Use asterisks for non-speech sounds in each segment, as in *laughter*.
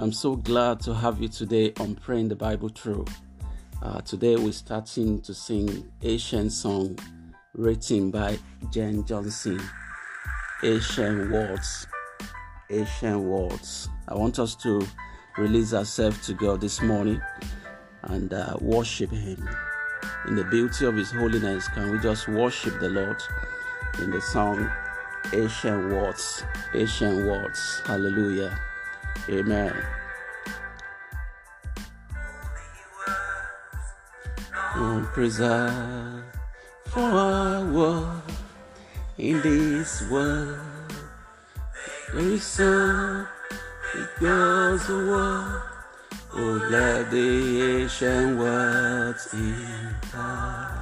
I'm so glad to have you today on Praying the Bible Through. Uh, today we're starting to sing Asian song written by Jen Johnson. Ancient words. Ancient words. I want us to release ourselves to God this morning and uh, worship Him in the beauty of His holiness. Can we just worship the Lord in the song Ancient words? Ancient words. Hallelujah. Amen. Oh, preserve for our in this world. There is so because the world. Oh, let the ancient words impart.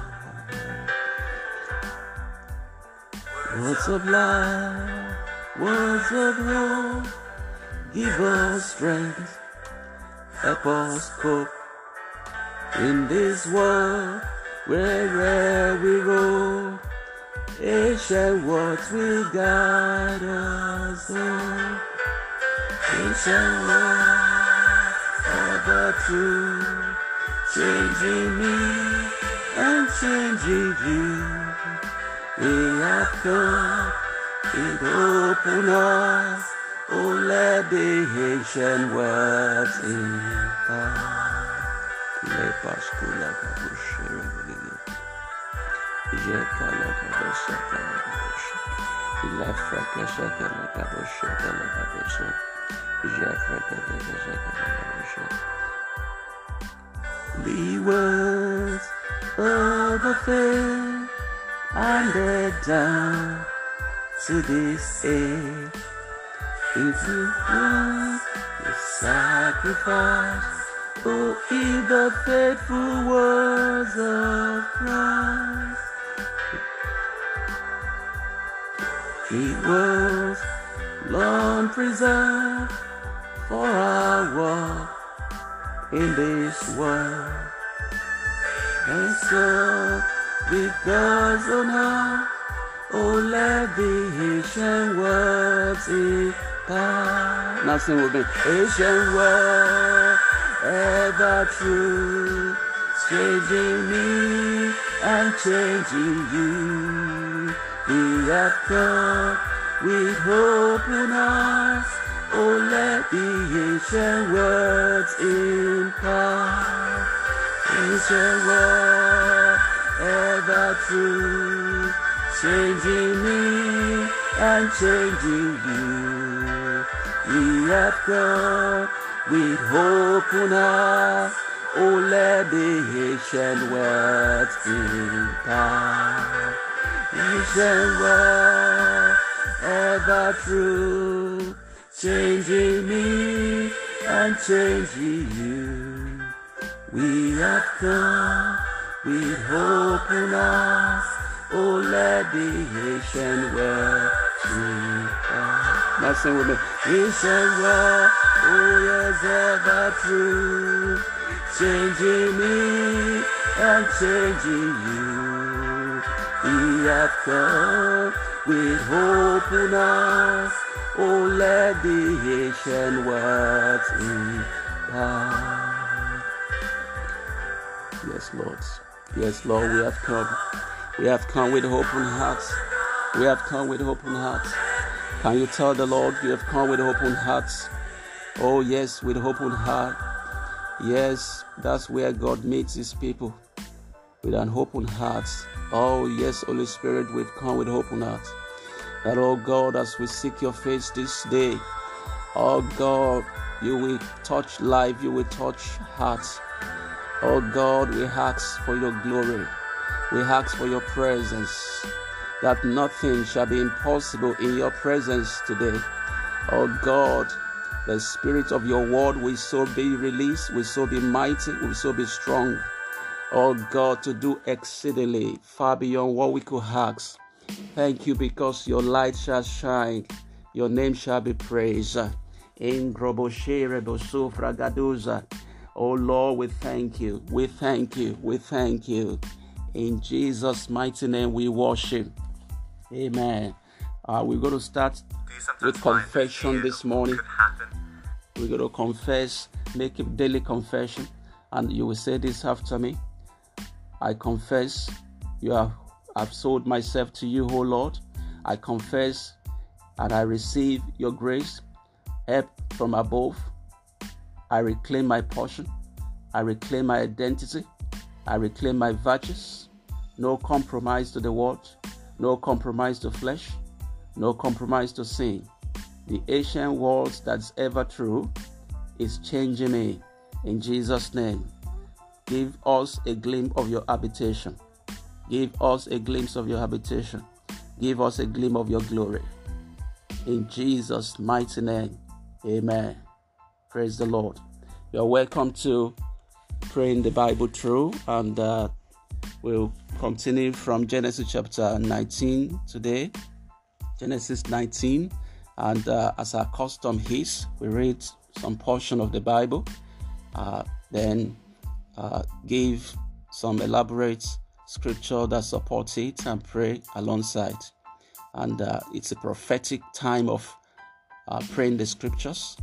Words of life, words of hope, us strength, help us cope in this world wherever we roam. Ancient words will guide us home. Ancient words are the truth, changing me and changing you. We have come with open eyes. Oh, let the ancient words kabosha. The words of a faith handed down to this age. Into the sacrifice. Oh, in the faithful words of Christ. It was long preserved for our walk in this world. And so, because of now, oh, let the ancient words impart. Now sing with me. Ancient words, ever true, changing me and changing you. We have come with hope in us. Oh, let the ancient words impart. Ancient word, ever true, changing me and changing you. We have come with hope in us. Oh, let the ancient words ever true, changing me and changing you. We have come with hope in us. Oh, let. Now sing with me. Ancient world, oh yes, ever true, changing me and changing you. We have come with hope in us. Oh, let the ancient words impart. Yes, Lord. Yes, Lord, we have come. We have come with open hearts. We have come with open hearts. Can you tell the Lord you have come with open hearts? Oh, yes, with open heart. Yes, that's where God meets his people with an open heart. Oh, yes, Holy Spirit, we've come with open heart. That, oh God, as we seek your face this day, oh God, you will touch life, you will touch hearts. Oh God, we ask for your glory. We ask for your presence, that nothing shall be impossible in your presence today. Oh God, the spirit of your word will so be released, will so be mighty, will so be strong. Oh God, to do exceedingly far beyond what we could ask. Thank you because your light shall shine, your name shall be praised. In Oh Lord, we thank you, we thank you, we thank you. In Jesus' mighty name we worship. Amen. Uh, we're going to start with confession this morning. We're going to confess, make a daily confession, and you will say this after me. I confess you have I've sold myself to you, O Lord. I confess and I receive your grace, help from above. I reclaim my portion. I reclaim my identity. I reclaim my virtues. No compromise to the world, no compromise to flesh, no compromise to sin. The ancient words that's ever true is changing me. In Jesus' name, give us a glimpse of your habitation. Give us a glimpse of your habitation. Give us a glimpse of your glory. In Jesus' mighty name, amen. Praise the Lord. You're welcome to praying the Bible through, and uh, we'll continue from Genesis chapter 19 today. Genesis 19, and uh, as our custom is, we read some portion of the Bible, uh, then uh, give some elaborate scripture that supports it and pray alongside. And uh, it's a prophetic time of uh, praying the scriptures.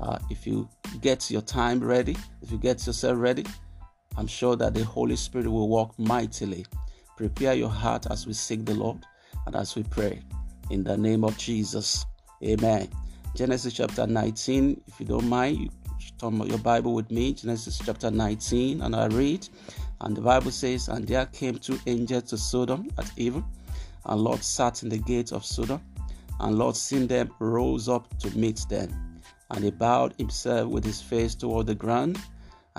Uh, if you get your time ready, if you get yourself ready, I'm sure that the Holy Spirit will work mightily. Prepare your heart as we seek the Lord and as we pray. In the name of Jesus. Amen. Genesis chapter 19, if you don't mind, you turn your Bible with me. Genesis chapter 19, and I read. And the Bible says, And there came two angels to Sodom at even, and Lot sat in the gate of Sodom. And Lot, seeing them, rose up to meet them. And he bowed himself with his face toward the ground.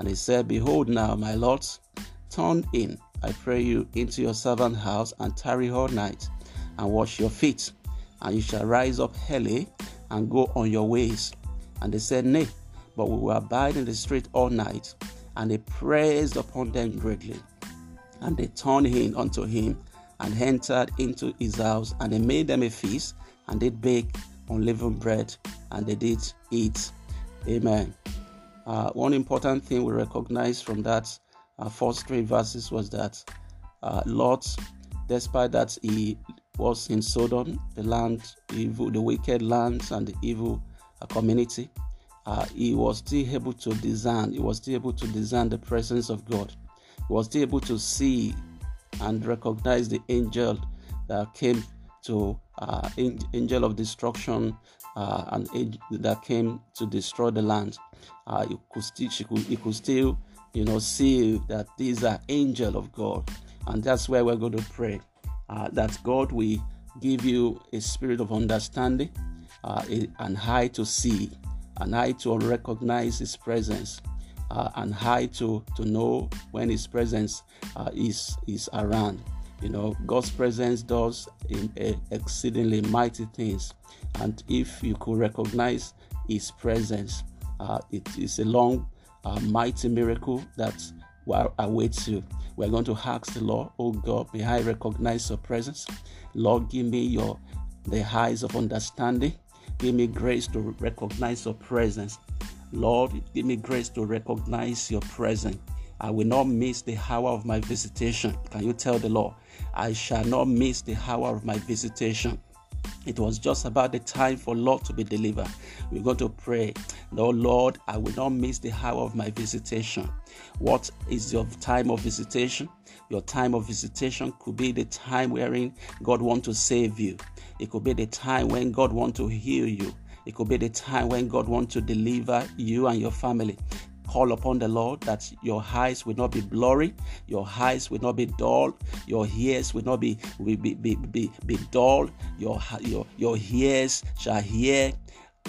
And he said, Behold, now, my lords, turn in, I pray you, into your servant house, and tarry all night, and wash your feet. And you shall rise up early and go on your ways. And they said, Nay, but we will abide in the street all night and they praised upon them greatly. And they turned in unto him and entered into his house, and they made them a feast, and did bake unleavened bread, and they did eat. Amen. Uh, one important thing we recognize from that uh, first three verses was that uh, Lot, despite that he was in Sodom, the land, evil, the wicked lands, and the evil uh, community, uh, he was still able to discern, he was still able to discern the presence of God. He was still able to see and recognize the angel that came to uh, angel of destruction uh, and that came to destroy the land. Uh, he could still, she could, he could still, you know, see that these are angel of God, and that's where we're going to pray. Uh, that God will give you a spirit of understanding uh, and eye to see an eye to recognize His presence, uh, and eye to, to know when His presence uh, is, is around. You know, God's presence does uh, exceedingly mighty things. And if you could recognize His presence, uh, it is a long, uh, mighty miracle that awaits you. We're going to ask the Lord, oh God, may I recognize your presence? Lord, give me your the eyes of understanding Give me grace to recognize your presence. Lord, give me grace to recognize your presence. I will not miss the hour of my visitation. Can you tell the Lord? I shall not miss the hour of my visitation. It was just about the time for Lot to be delivered. We're going to pray. No, Lord, I will not miss the hour of my visitation. What is your time of visitation? Your time of visitation could be the time wherein God wants to save you. It could be the time when God wants to heal you. It could be the time when God wants to deliver you and your family. Call upon the Lord that your eyes will not be blurry, your eyes will not be dull, your ears will not be be, be, be, be, be dull, your, your, your ears shall hear.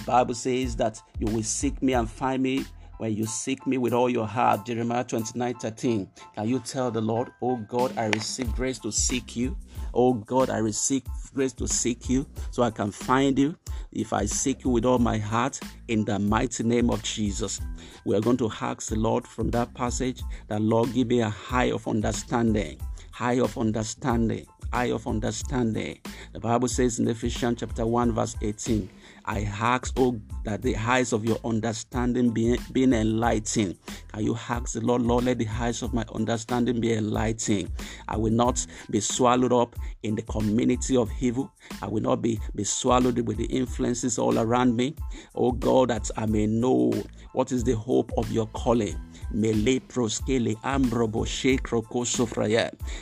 Bible says that you will seek me and find me when you seek me with all your heart. Jeremiah 29 13. Can you tell the Lord, Oh God, I receive grace to seek you? Oh God, I receive grace to seek you so I can find you. If I seek you with all my heart, in the mighty name of Jesus, we are going to ask the Lord from that passage that Lord give me a high of understanding, high of understanding, eye of understanding. The Bible says in Ephesians chapter 1, verse 18, I ask, oh, that the eyes of your understanding be being enlightened. Can you ask the Lord, Lord, let the eyes of my understanding be enlightened? I will not be swallowed up in the community of evil. I will not be, be swallowed with the influences all around me. Oh God, that I may know what is the hope of your calling mele proskele ambrobo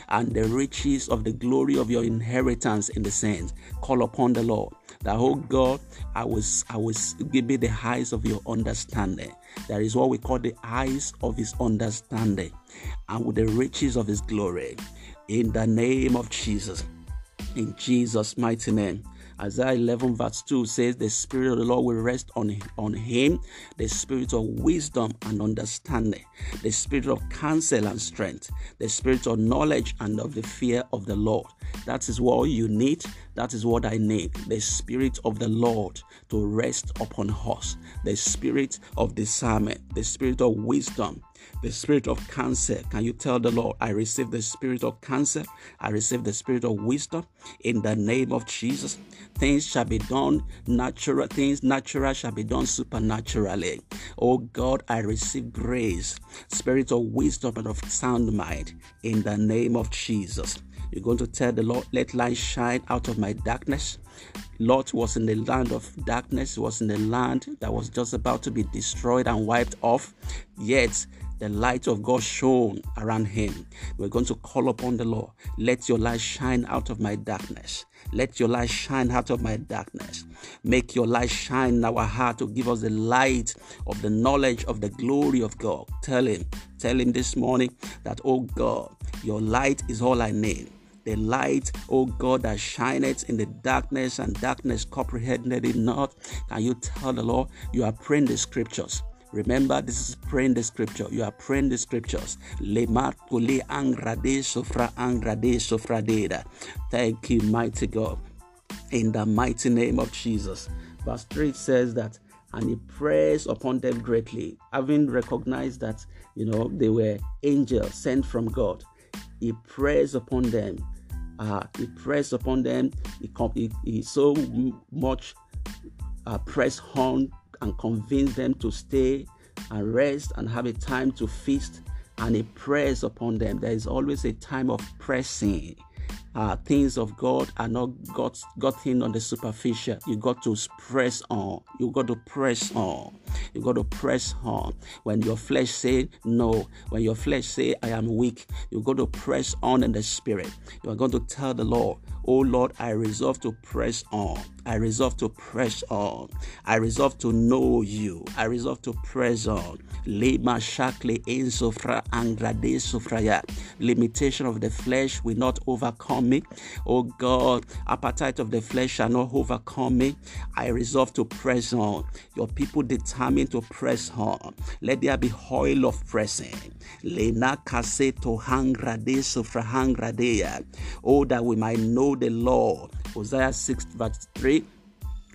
and the riches of the glory of your inheritance in the saints. Call upon the Lord. That oh God, I was I was give me the eyes of your understanding. That is what we call the eyes of his understanding, and with the riches of his glory. In the name of Jesus. In Jesus' mighty name. Isaiah 11, verse 2 says, The Spirit of the Lord will rest on, on him, the Spirit of wisdom and understanding, the Spirit of counsel and strength, the Spirit of knowledge and of the fear of the Lord. That is what you need. That is what I need. The Spirit of the Lord to rest upon us, the Spirit of discernment, the Spirit of wisdom, the spirit of cancer. Can you tell the Lord, I receive the spirit of cancer? I receive the spirit of wisdom in the name of Jesus. Things shall be done natural, things natural shall be done supernaturally. Oh God, I receive grace, spirit of wisdom and of sound mind in the name of Jesus. You're going to tell the Lord, let light shine out of my darkness. Lot was in the land of darkness, was in the land that was just about to be destroyed and wiped off. Yet the light of God shone around him. We're going to call upon the Lord. Let your light shine out of my darkness. Let your light shine out of my darkness. Make your light shine in our heart to give us the light of the knowledge of the glory of God. Tell him, tell him this morning that, oh God, your light is all I need the light, oh God, that shineth in the darkness and darkness comprehended it not. Can you tell the Lord you are praying the scriptures? Remember, this is praying the scripture. You are praying the scriptures. Le marco le angrade sofra angrade sofradeda. Thank you, mighty God. In the mighty name of Jesus. Verse 3 says that, and he prays upon them greatly, having recognized that, you know, they were angels sent from God. He prays upon them. Uh, he prays upon them. He, he, he so much uh, press on and convince them to stay and rest and have a time to feast and he prays upon them. There is always a time of pressing. Uh, things of God are not got got in on the superficial. You got to press on. You got to press on. You got to press on. When your flesh say no, when your flesh say I am weak, you got to press on in the spirit. You are going to tell the Lord, Oh Lord, I resolve to press on. I resolve to press on. I resolve to know you. I resolve to press on. Limitation of the flesh will not overcome me. Oh God, appetite of the flesh shall not overcome me. I resolve to press on. Your people determined to press on. Let there be oil of pressing. Lena kaseto hangrade sofra hangradea. Oh, that we might know the Lord. Hosea 6 verse 3.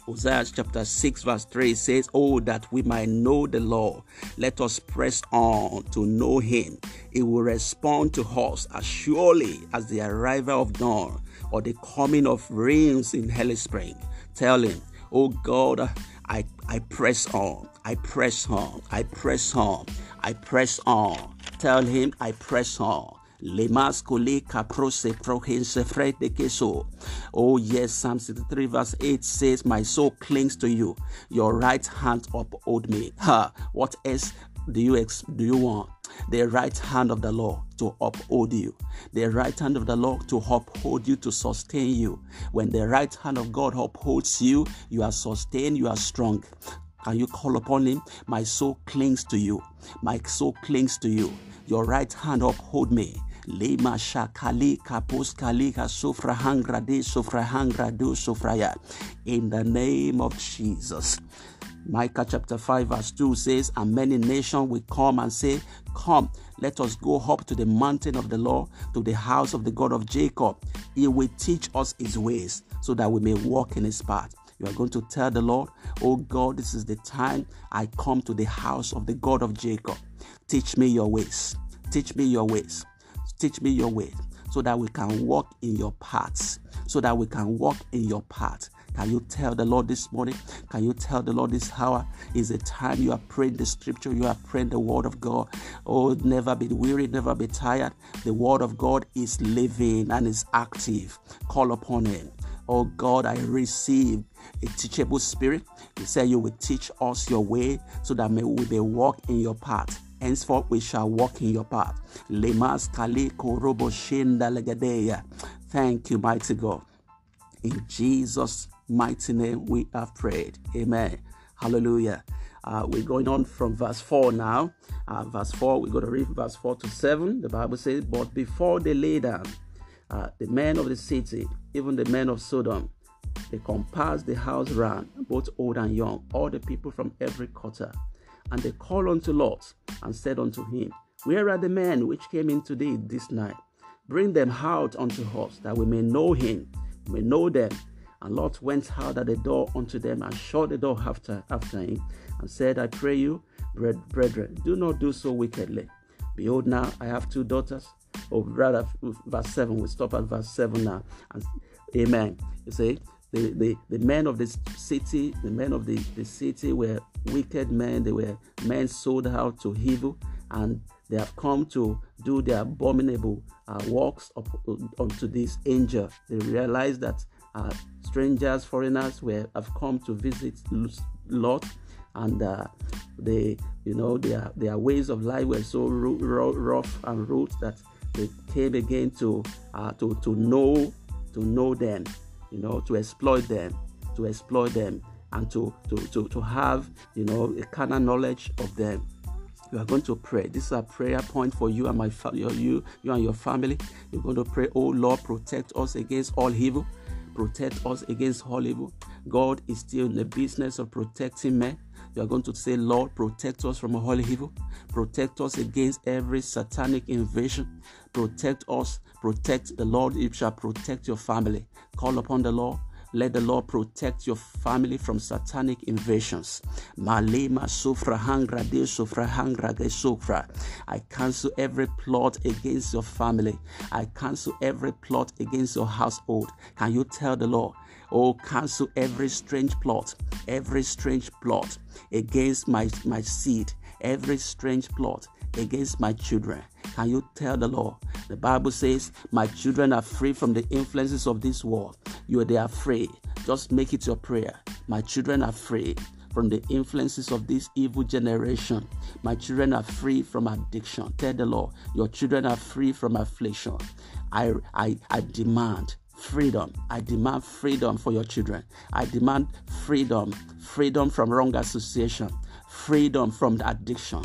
Hosea chapter 6 verse 3 says, Oh, that we might know the Lord. Let us press on to know him. He will respond to us as surely as the arrival of dawn or the coming of rains in early spring. Tell him, Oh God, I, I press on. I press on. I press on. I press on. Tell him I press on. Lemascole caprose prohense frete queso. Oh yes, Psalm 63 verse 8 says, My soul clings to you. Your right hand uphold me. Ha! What else do you ex- do you want? The right hand of the Lord to uphold you. The right hand of the Lord to uphold you, to sustain you. When the right hand of God upholds you, you are sustained, you are strong. Can you call upon him? My soul clings to you. My soul clings to you. Your right hand uphold me. Lema shakali hangra do sofraya. In the name of Jesus. Micah chapter 5, verse 2 says, And many nations will come and say, Come, let us go up to the mountain of the Lord, to the house of the God of Jacob. He will teach us his ways, so that we may walk in his path. You are going to tell the Lord, Oh God, this is the time I come to the house of the God of Jacob. Teach me your ways. Teach me your ways. Teach me your ways so that we can walk in your paths, so that we can walk in your path. Can you tell the Lord this morning? Can you tell the Lord this hour? Is the time you are praying the scripture, you are praying the word of God. Oh, never be weary, never be tired. The word of God is living and is active. Call upon Him. Oh God, I receive a teachable spirit. You say you will teach us your way so that may we may walk in your path. Henceforth we shall walk in your path. Thank you, mighty God. In Jesus' mighty name we have prayed. Amen. Hallelujah. Uh, we're going on from verse 4 now. Uh, verse 4, we're going to read verse 4 to 7. The Bible says, But before they lay down, uh, the men of the city, even the men of Sodom, they compassed the house round, both old and young, all the people from every quarter. And they called unto Lot and said unto him, Where are the men which came in thee this night? Bring them out unto us, that we may know him, we may know them, and Lot went out at the door unto them and shut the door after, after him and said, I pray you, brethren, do not do so wickedly. Behold, now I have two daughters. Or rather, verse 7, we stop at verse 7 now. And, amen. You see, the, the, the men of the city, the men of the, the city were wicked men. They were men sold out to evil, and they have come to do their abominable uh, works up, uh, unto this angel. They realized that uh, strangers, foreigners, were have come to visit Lot, and uh, they, you know, their their ways of life were so rough and rude that they came again to uh, to to know to know them, you know, to exploit them, to exploit them, and to to to, to have you know a kind of knowledge of them. You are going to pray. This is a prayer point for you and my fa- you you and your family. You're going to pray, Oh Lord, protect us against all evil protect us against all evil. God is still in the business of protecting men. You are going to say, Lord, protect us from all evil. Protect us against every satanic invasion. Protect us. Protect the Lord. You shall protect your family. Call upon the Lord. Let the Lord protect your family from satanic invasions. I cancel every plot against your family. I cancel every plot against your household. Can you tell the Lord? Oh, cancel every strange plot, every strange plot against my, my seed, every strange plot against my children. Can you tell the Lord? The Bible says, My children are free from the influences of this world. You are they are free. Just make it your prayer. My children are free from the influences of this evil generation. My children are free from addiction. Tell the Lord, your children are free from affliction. I, I, I demand freedom. I demand freedom for your children. I demand freedom, freedom from wrong association, freedom from the addiction,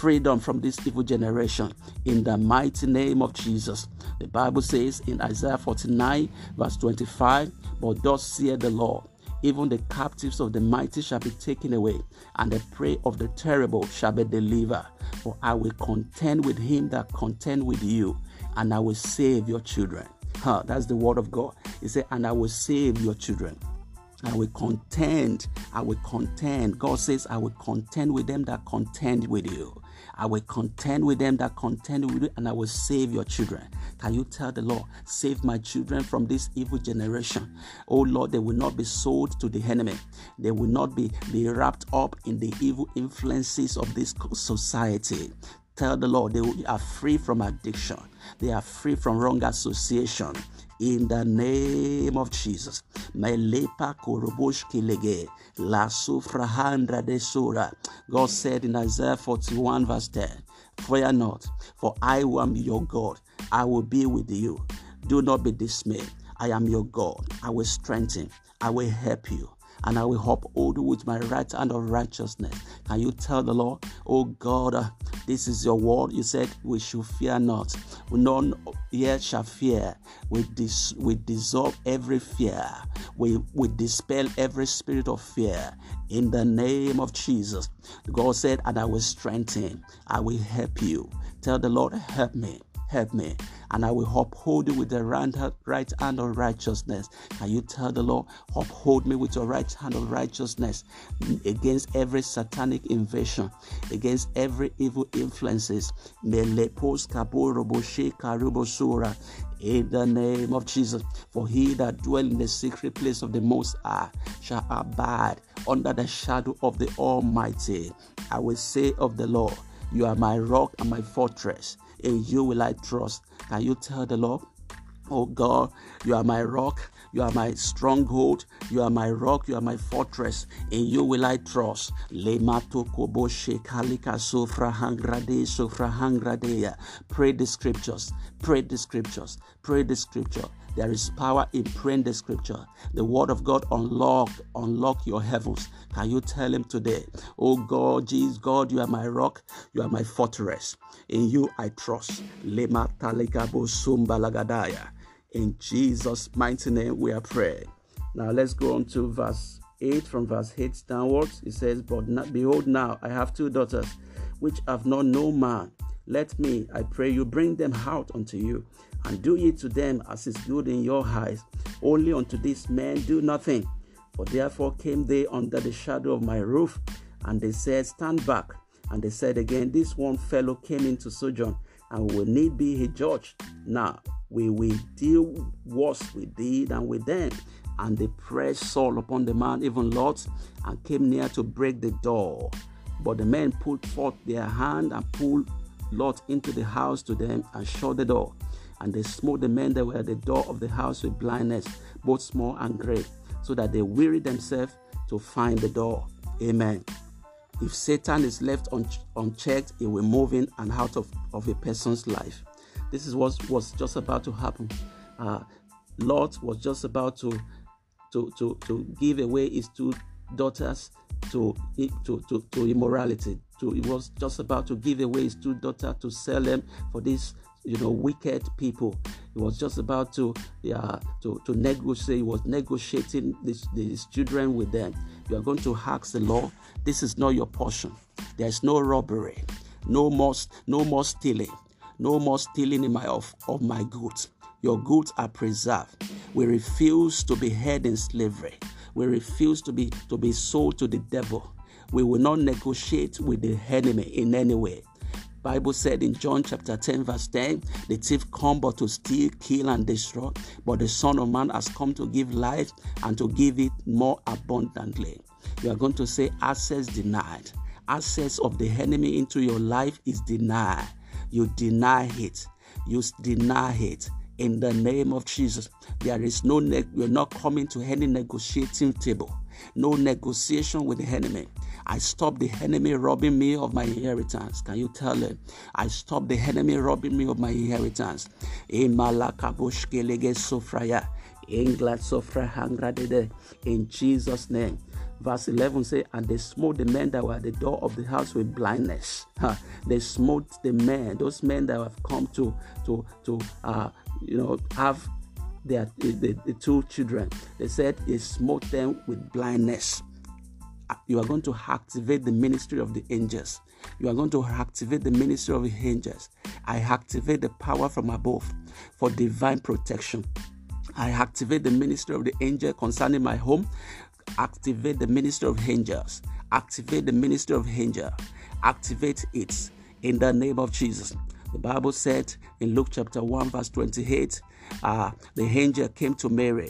freedom from this evil generation in the mighty name of Jesus. The Bible says in Isaiah 49, verse 25, But thus saith the Lord, even the captives of the mighty shall be taken away, and the prey of the terrible shall be delivered. For I will contend with him that contend with you, and I will save your children. Huh, that's the word of God. He said, And I will save your children. I will contend. I will contend. God says, I will contend with them that contend with you. I will contend with them that contend with you, and I will save your children. Can you tell the Lord, save my children from this evil generation? Oh Lord, they will not be sold to the enemy. They will not be, be wrapped up in the evil influences of this society. Tell the Lord they are free from addiction. They are free from wrong association in the name of Jesus. Melepa koroboshkilege la sufrahandra de sura. God said in Isaiah 41 verse 10, Fear not, for I am your God. I will be with you. Do not be dismayed. I am your God. I will strengthen. I will help you and I will uphold you with my right hand of righteousness. Can you tell the Lord, Oh God, uh, this is your word. You said we should fear not. None yet shall fear. We, dis- we dissolve every fear. We, we dispel every spirit of fear in the name of Jesus. God said, and I will strengthen. I will help you. Tell the Lord, help me help me and I will uphold you with the right hand of righteousness. Can you tell the Lord, uphold me with your right hand of righteousness against every satanic invasion, against every evil influences. In the name of Jesus, for he that dwell in the secret place of the Most High shall abide under the shadow of the Almighty. I will say of the Lord, You are my rock and my fortress. In you will I trust. Can you tell the Lord? Oh God, you are my rock, you are my stronghold, you are my rock, you are my fortress. In you will I trust. Lemato koboshe kalika sofra hangrade sofra hangradeya. Pray the scriptures, pray the scriptures, pray the scripture. There is power in praying the scripture. The word of God unlock, unlock your heavens. Can you tell him today? Oh God, Jesus, God, you are my rock, you are my fortress. In you I trust. In Jesus' mighty name we are praying. Now let's go on to verse 8 from verse 8 downwards. It says, But not, behold, now I have two daughters which have not no man. Let me, I pray you, bring them out unto you, and do ye to them as is good in your eyes. Only unto these men do nothing. For therefore came they under the shadow of my roof, and they said, Stand back. And they said again, This one fellow came into sojourn, and will need be a judge. Now we will deal worse with thee than with them. And they pressed Saul upon the man, even Lot, and came near to break the door. But the men put forth their hand and pulled Lot into the house to them and shut the door. And they smote the men that were at the door of the house with blindness, both small and great, so that they wearied themselves to find the door. Amen. If Satan is left un- unchecked, he will move in and out of, of a person's life. This is what was just about to happen. Uh, Lot was just about to, to, to, to give away his two daughters to, to, to, to immorality. To, he was just about to give away his two daughters to sell them for these you know wicked people he was just about to yeah to, to negotiate he was negotiating this, these children with them you are going to ask the law this is not your portion there's no robbery no more no more stealing no more stealing in my of, of my goods. Your goods are preserved. We refuse to be held in slavery. We refuse to be to be sold to the devil. We will not negotiate with the enemy in any way. Bible said in John chapter 10 verse 10, the thief come but to steal, kill and destroy, but the son of man has come to give life and to give it more abundantly. You are going to say access denied. Access of the enemy into your life is denied you deny it. You deny it in the name of Jesus. There is no, ne- you're not coming to any negotiating table, no negotiation with the enemy. I stop the enemy robbing me of my inheritance. Can you tell him? I stop the enemy robbing me of my inheritance. In Jesus' name. Verse 11 say, And they smote the men that were at the door of the house with blindness. they smote the men, those men that have come to to to uh, you know have their the, the two children. They said they smote them with blindness. Uh, you are going to activate the ministry of the angels. You are going to activate the ministry of the angels. I activate the power from above for divine protection. I activate the ministry of the angel concerning my home, activate the ministry of angels. Activate the ministry of angels. Activate it in the name of Jesus. The Bible said in Luke chapter 1, verse 28, uh, the angel came to Mary.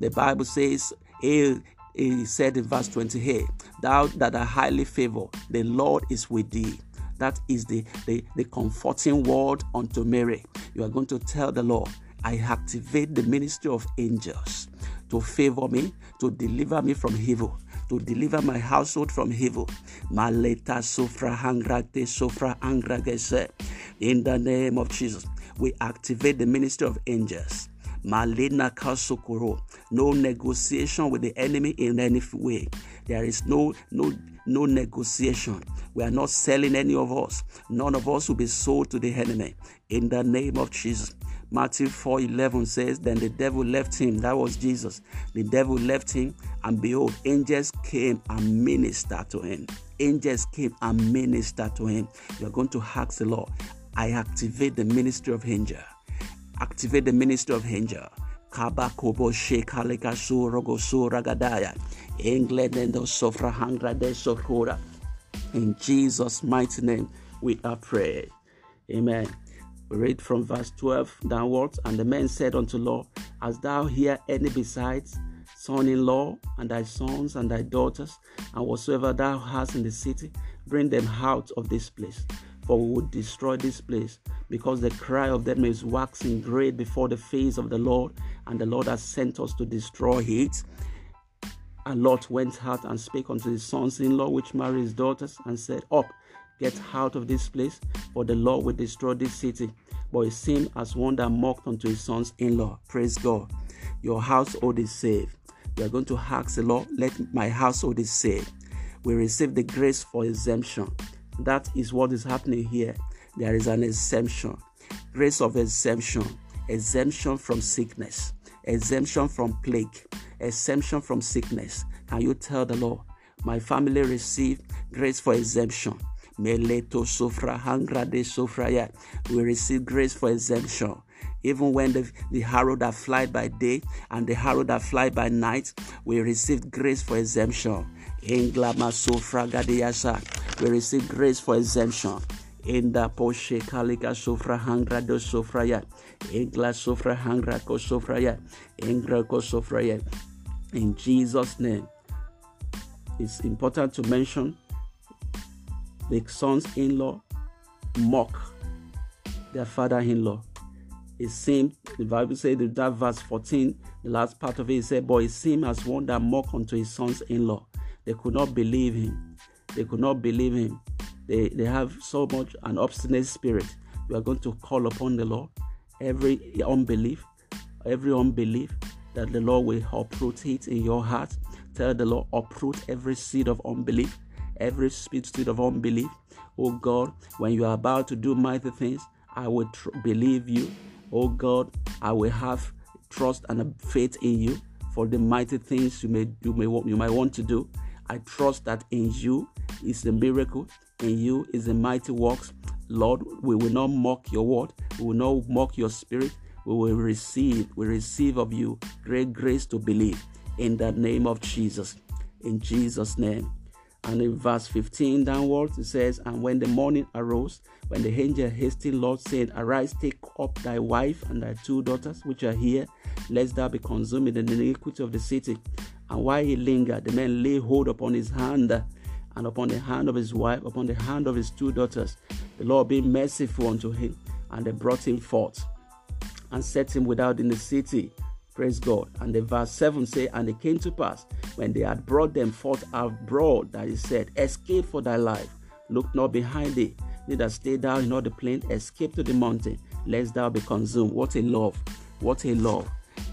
The Bible says, he, he said in verse 28, Thou that art highly favored, the Lord is with thee. That is the, the, the comforting word unto Mary. You are going to tell the Lord, I activate the ministry of angels to favor me, to deliver me from evil, to deliver my household from evil. Maleta sofra hangrate sofra. In the name of Jesus, we activate the ministry of angels. Malena kasokoro. No negotiation with the enemy in any way. There is no no no negotiation. We are not selling any of us. None of us will be sold to the enemy. In the name of Jesus. Matthew 4 11 says, Then the devil left him. That was Jesus. The devil left him, and behold, angels came and ministered to him. Angels came and ministered to him. You are going to ask the Lord, I activate the ministry of angel. Activate the ministry of angel. Kaba kobo shekaleka surogo suragadaya. Englenendo sofra hangra de sokora. In Jesus' mighty name, we are praying. Amen. We read from verse 12 downwards. And the man said unto Lot, As thou hear any besides, son in law, and thy sons and thy daughters, and whatsoever thou hast in the city, bring them out of this place. For we would destroy this place, because the cry of them is waxing great before the face of the Lord, and the Lord has sent us to destroy it. And Lot went out and spake unto his sons in law, which married his daughters, and said, Up, Get out of this place, for the Lord will destroy this city. But it seemed as one that mocked unto his sons in law. Praise God. Your household is saved. You are going to ask the Lord, let my household is saved. We receive the grace for exemption. That is what is happening here. There is an exemption. Grace of exemption. Exemption from sickness. Exemption from plague. Exemption from sickness. Can you tell the Lord, my family received grace for exemption? Sofra. We receive grace for exemption. Even when the, the arrow that fly by day and the arrow that fly by night, we receive grace for exemption. Sofra. We receive grace for exemption. In the Poshe Kalika Sofra Hangra do Sofraya. Ingla Sofra Hangra Ko Sofraya. Ingra Ko Sofraya. In Jesus' name. It's important to mention the sons in law mock their father in law. It seemed, the Bible said that verse 14, the last part of it, said, But it seemed as one that mocked unto his sons in law. They could not believe him. They could not believe him. They, they have so much an obstinate spirit. You are going to call upon the Lord. Every unbelief, every unbelief, that the Lord will uproot it in your heart. Tell the Lord, uproot every seed of unbelief every spirit of unbelief. Oh God, when you are about to do mighty things, I will tr- believe you. Oh God, I will have trust and faith in you for the mighty things you may you may you might want to do. I trust that in you is the miracle, in you is the mighty works. Lord, we will not mock your word, we will not mock your spirit. We will receive, we receive of you great grace to believe in the name of Jesus. In Jesus' name. And in verse 15 downwards, it says, And when the morning arose, when the angel hastened, Lot said, Arise, take up thy wife and thy two daughters, which are here, lest thou be consumed in the iniquity of the city. And while he lingered, the man lay hold upon his hand and upon the hand of his wife, upon the hand of his two daughters. The Lord being merciful unto him, and they brought him forth and set him without in the city. Praise God. And the verse 7 say, And it came to pass when they had brought them forth abroad that he said, Escape for thy life, look not behind thee, neither stay down in all the plain, escape to the mountain, lest thou be consumed. What a love! What a love!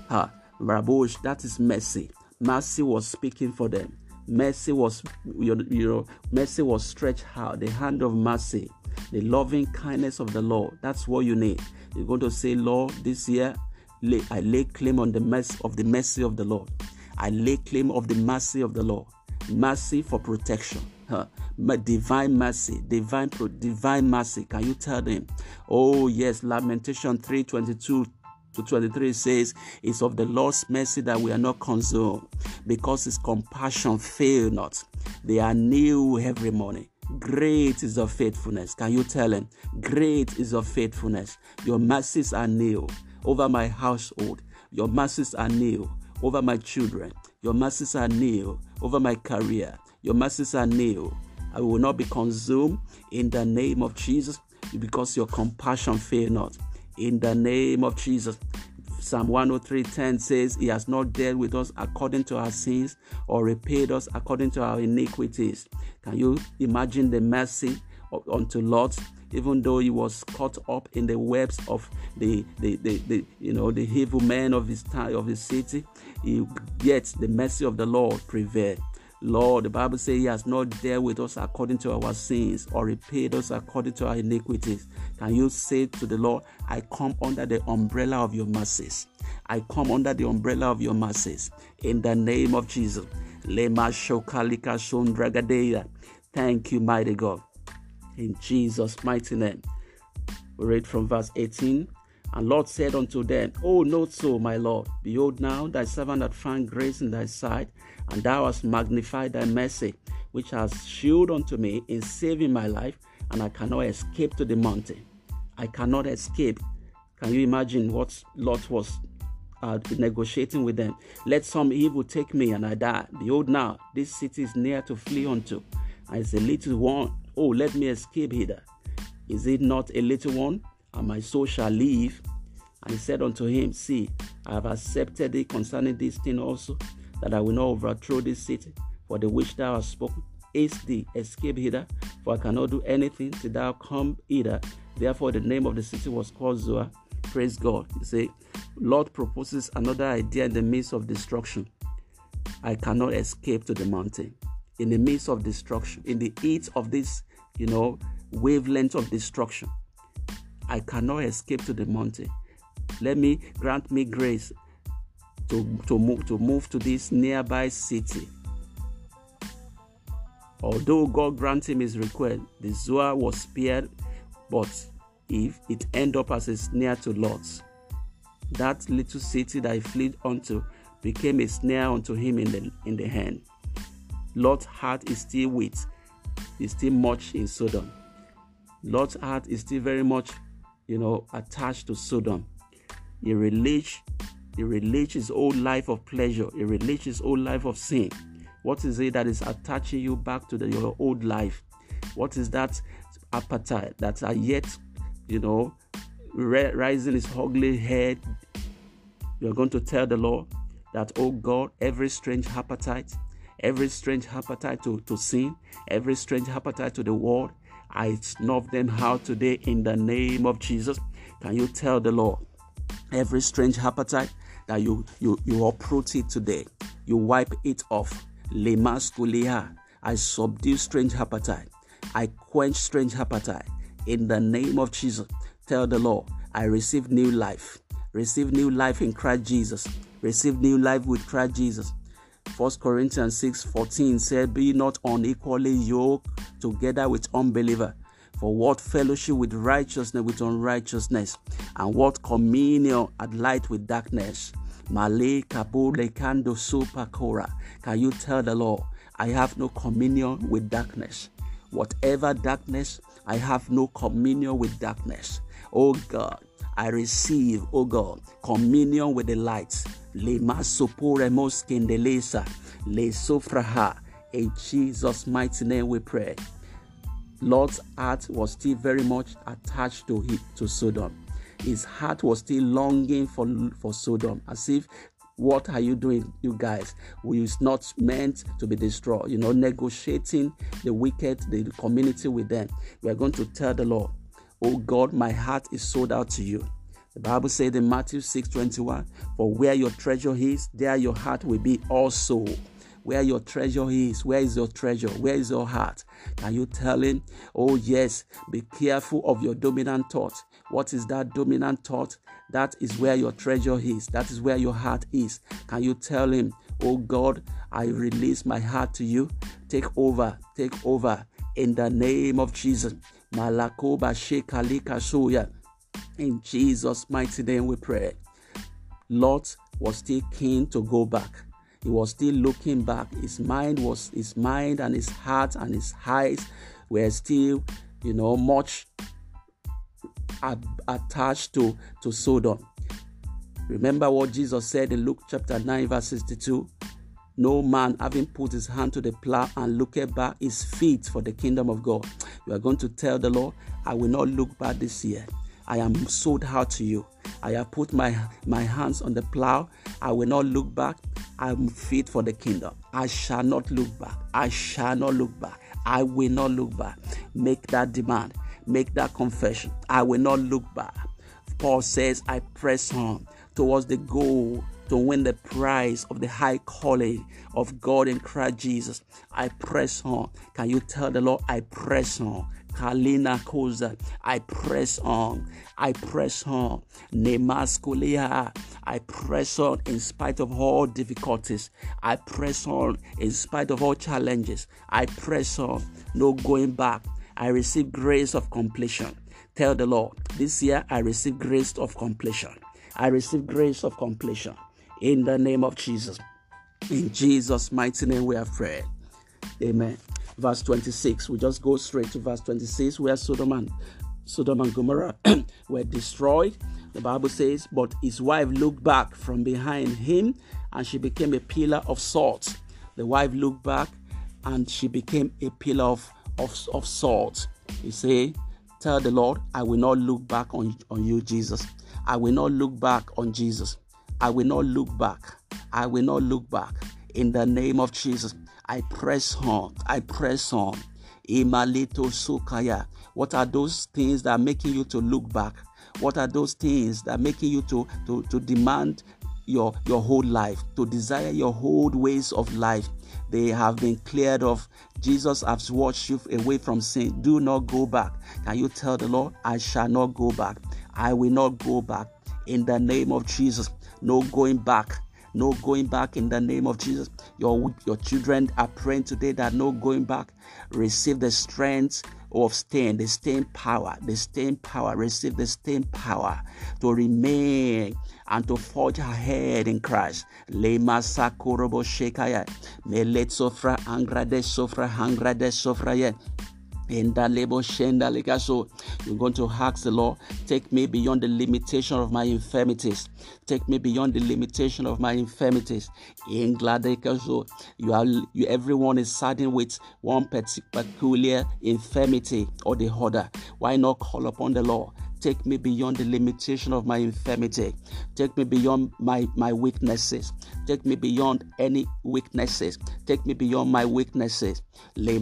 Ha, Rabosh, that is mercy. Mercy was speaking for them. Mercy was, you know, mercy was stretched out. The hand of mercy, the loving kindness of the Lord. That's what you need. You're going to say, Lord, this year I lay claim on the mercy of the mercy of the Lord. I lay claim of the mercy of the Lord. Mercy for protection. Huh. Divine mercy, divine divine mercy. Can you tell them? Oh yes, Lamentation 322 to 23 says, It's of the Lord's mercy that we are not consumed, because his compassion fail not. They are new every morning. Great is your faithfulness. Can you tell him? Great is your faithfulness. Your mercies are new over my household. Your mercies are new over my children. Your mercies are new over my career. Your mercies are new. I will not be consumed in the name of Jesus because your compassion fail not. In the name of Jesus. Psalm 103:10 says, He has not dealt with us according to our sins or repaid us according to our iniquities. Can you imagine the mercy unto Lot? even though he was caught up in the webs of the, the, the, the you know the evil men of his time of his city, he, yet the mercy of the Lord prevailed. Lord, the Bible says He has not dealt with us according to our sins or repaid us according to our iniquities. Can you say to the Lot, I come under the umbrella of your mercies? I come under the umbrella of your mercies in the name of Jesus. Thank you, mighty God in Jesus' mighty name. We read from verse 18. And Lord said unto them, Oh, not so, my Lord. Behold, now thy servant hath found grace in thy sight, and thou hast magnified thy mercy, which has shewed unto me in saving my life, and I cannot escape to the mountain. I cannot escape. Can you imagine what Lot was uh, negotiating with them? Let some evil take me, and I die. Behold, now this city is near to flee unto, and it's a little one. Oh, let me escape hither. Is it not a little one? and my soul shall live. And he said unto him, See, I have accepted thee concerning this thing also, that I will not overthrow this city, for the which thou hast spoken. Haste thee, escape hither, for I cannot do anything till thou come hither. Therefore, the name of the city was called Zoar. Praise God. You see, Lot proposes another idea in the midst of destruction. I cannot escape to the mountain. In the midst of destruction, in the heat of this, you know, wavelength of destruction, I cannot escape to the mountain. Let me grant me grace to, to, move, to move to this nearby city. Although God granted him his request, the Zoar was spared, but if it end up as a snare to Lot, that little city that he fled unto became a snare unto him in the in the hand. Lot's heart is still with, is still much in Sodom. Lot's heart is still very much you know, attached to Sodom. He relates, he relates his old life of pleasure. He relates his old life of sin. What is it that is attaching you back to the, your old life? What is that appetite that are yet, you know, rising his ugly head? You are going to tell the Lord that, oh God, every strange appetite, every strange appetite to, to sin, every strange appetite to the world, I snuff them out today in the name of Jesus. Can you tell the Lord every strange appetite that you you you uproot it today? You wipe it off. Lemaskulia. I subdue strange appetite. I quench strange appetite. In the name of Jesus, tell the Lord, I receive new life. Receive new life in Christ Jesus. Receive new life with Christ Jesus. 1 Corinthians 6 14 said, Be not unequally yoked together with unbeliever. For what fellowship with righteousness with unrighteousness, and what communion at light with darkness? Male kabule kando supakora. Can you tell the Lord, I have no communion with darkness? Whatever darkness, I have no communion with darkness. Oh God, I receive, oh God, communion with the light. Le masopuremos kendelesa, le sofraha. In Jesus' mighty name we pray. Lot's heart was still very much attached to it, to Sodom. His heart was still longing for, for Sodom, as if what are you doing, you guys? We is not meant to be destroyed. You know, negotiating the wicked, the community with them. We are going to tell the Lord, Oh God, my heart is sold out to you. The Bible said in Matthew 6 21, For where your treasure is, there your heart will be also. Where your treasure is, where is your treasure? Where is your heart? Can you tell him, Oh, yes, be careful of your dominant thought. What is that dominant thought? That is where your treasure is. That is where your heart is. Can you tell him, Oh God, I release my heart to you? Take over, take over in the name of Jesus. Malakoba Shekalika Soya. In Jesus' mighty name we pray. Lot was still keen to go back. He was still looking back. His mind was his mind and his heart and his eyes were still, you know, much attached to, to Sodom. Remember what Jesus said in Luke chapter 9, verse 62? No man having put his hand to the plow and looked back is fit for the kingdom of God. You are going to tell the Lord, I will not look back this year. I am sold out to you. I have put my, my hands on the plow. I will not look back. I am fit for the kingdom. I shall not look back. I shall not look back. I will not look back. Make that demand. Make that confession. I will not look back. Paul says, I press on towards the goal to win the prize of the high calling of God in Christ Jesus. I press on. Can you tell the Lord, I press on? Kalina Koza. I press on. I press on. Nemaskulia. I press on in spite of all difficulties. I press on in spite of all challenges. I press on. No going back. I receive grace of completion. Tell the Lord, this year I receive grace of completion. I receive grace of completion in the name of Jesus. In Jesus' mighty name, we have prayed. Amen. Verse 26. We just go straight to verse 26 where Sodom and Sodom and Gomorrah *clears throat* were destroyed. The Bible says, But his wife looked back from behind him and she became a pillar of salt. The wife looked back and she became a pillar of, of, of salt. You say, Tell the Lord, I will not look back on, on you, Jesus. I will not look back on Jesus. I will not look back. I will not look back. In the name of Jesus, I press on. I press on. Imalito Sukaya. What are those things that are making you to look back? What are those things that are making you to, to, to demand your, your whole life, to desire your whole ways of life? They have been cleared of. Jesus has washed you away from sin. Do not go back. Can you tell the Lord, I shall not go back? I will not go back. In the name of Jesus, no going back no going back in the name of Jesus. Your, your children are praying today that no going back. Receive the strength of staying, the staying power, the staying power. Receive the staying power to remain and to forge ahead in Christ. Lema sakorobo shekaya. Melet sofra angrade sofra angrade sofra in that so you're going to ask the lord take me beyond the limitation of my infirmities. Take me beyond the limitation of my infirmities. In so you are you everyone is saddened with one peculiar infirmity or the other. Why not call upon the lord Take me beyond the limitation of my infirmity. Take me beyond my, my weaknesses. Take me beyond any weaknesses. Take me beyond my weaknesses. Call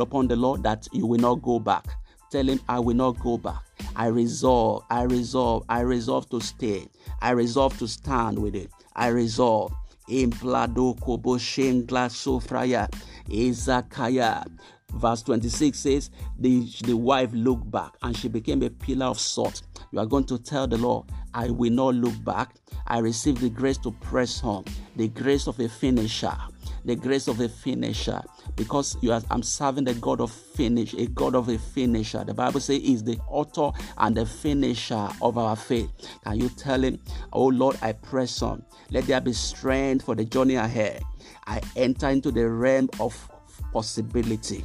upon the Lord that you will not go back. Tell him, I will not go back. I resolve, I resolve, I resolve to stay. I resolve to stand with it. I resolve. Implado kobo shengla sofraya. Izakaya. Verse 26 says, the, the wife looked back and she became a pillar of salt. You are going to tell the Lord, I will not look back. I receive the grace to press on, the grace of a finisher, the grace of a finisher. Because you are, I'm serving the God of finish, a God of a finisher. The Bible says is the author and the finisher of our faith. Can you tell him, Oh Lord, I press on. Let there be strength for the journey ahead. I enter into the realm of possibility,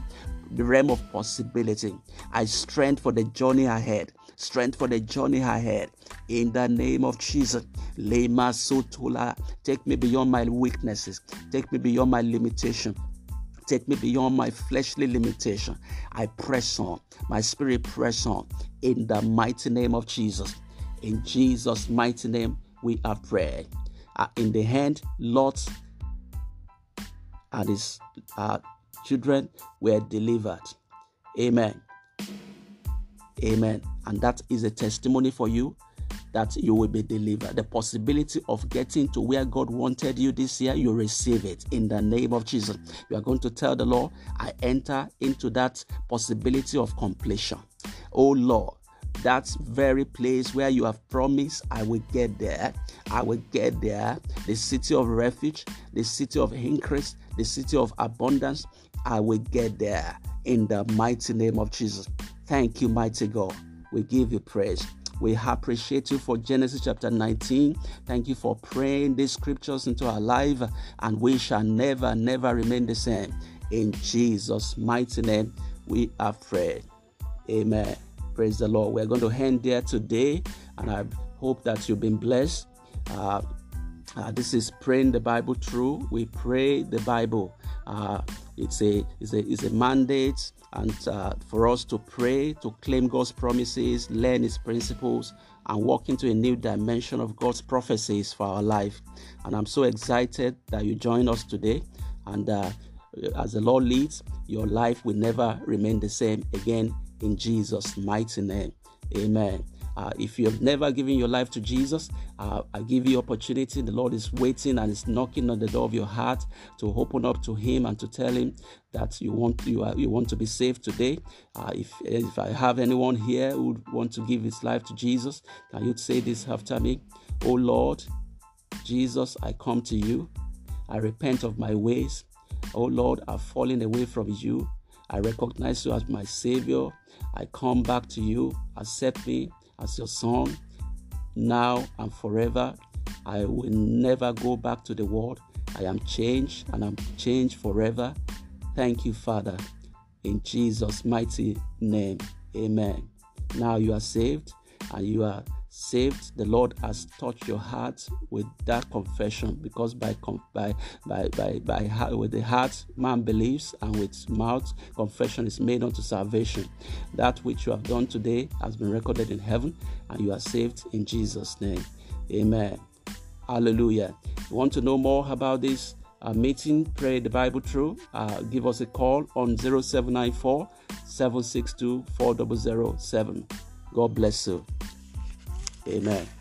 the realm of possibility. I strength for the journey ahead. Strength for the journey ahead. In the name of Jesus. Lema Sotula. Take me beyond my weaknesses. Take me beyond my limitation take me beyond my fleshly limitation. I press on. My spirit press on. In the mighty name of Jesus. In Jesus' mighty name, we are prayed. Uh, in the hand, Lot and his uh, children were delivered. Amen. Amen. And that is a testimony for you that you will be delivered. The possibility of getting to where God wanted you this year, you receive it in the name of Jesus. You are going to tell the Lord, I enter into that possibility of completion. Oh Lord, that very place where you have promised, I will get there. I will get there. The city of refuge, the city of increase, the city of abundance. I will get there in the mighty name of Jesus. Thank you, mighty God. We give you praise. We appreciate you for Genesis chapter 19. Thank you for praying these scriptures into our life, and we shall never, never remain the same. In Jesus' mighty name, we are prayed. Amen. Praise the Lord. We're going to end there today, and I hope that you've been blessed. Uh, uh, this is praying the Bible through. We pray the Bible. Uh, it's a it's a it's a mandate, and uh, for us to pray, to claim God's promises, learn His principles, and walk into a new dimension of God's prophecies for our life. And I'm so excited that you join us today. And uh, as the Lord leads, your life will never remain the same again in Jesus' mighty name. Amen. Uh, if you have never given your life to Jesus, uh, I give you opportunity. The Lord is waiting and is knocking on the door of your heart to open up to Him and to tell Him that you want you are, you want to be saved today. Uh, if if I have anyone here who would want to give his life to Jesus, can you say this after me? Oh Lord, Jesus, I come to you. I repent of my ways. Oh Lord, I've fallen away from you. I recognize you as my Savior. I come back to you. Accept me as your son now and forever. I will never go back to the world. I am changed and I'm changed forever. Thank you, Father. In Jesus' mighty name, amen. Now you are saved and you are saved, the Lord has touched your heart with that confession because by by by by, by with the heart man believes and with mouth confession is made unto salvation. That which you have done today has been recorded in heaven and you are saved in Jesus' name. Amen. Hallelujah. You want to know more about this uh, meeting, pray the Bible through, uh, give us a call on 0794 762 4007. God bless you. Amen.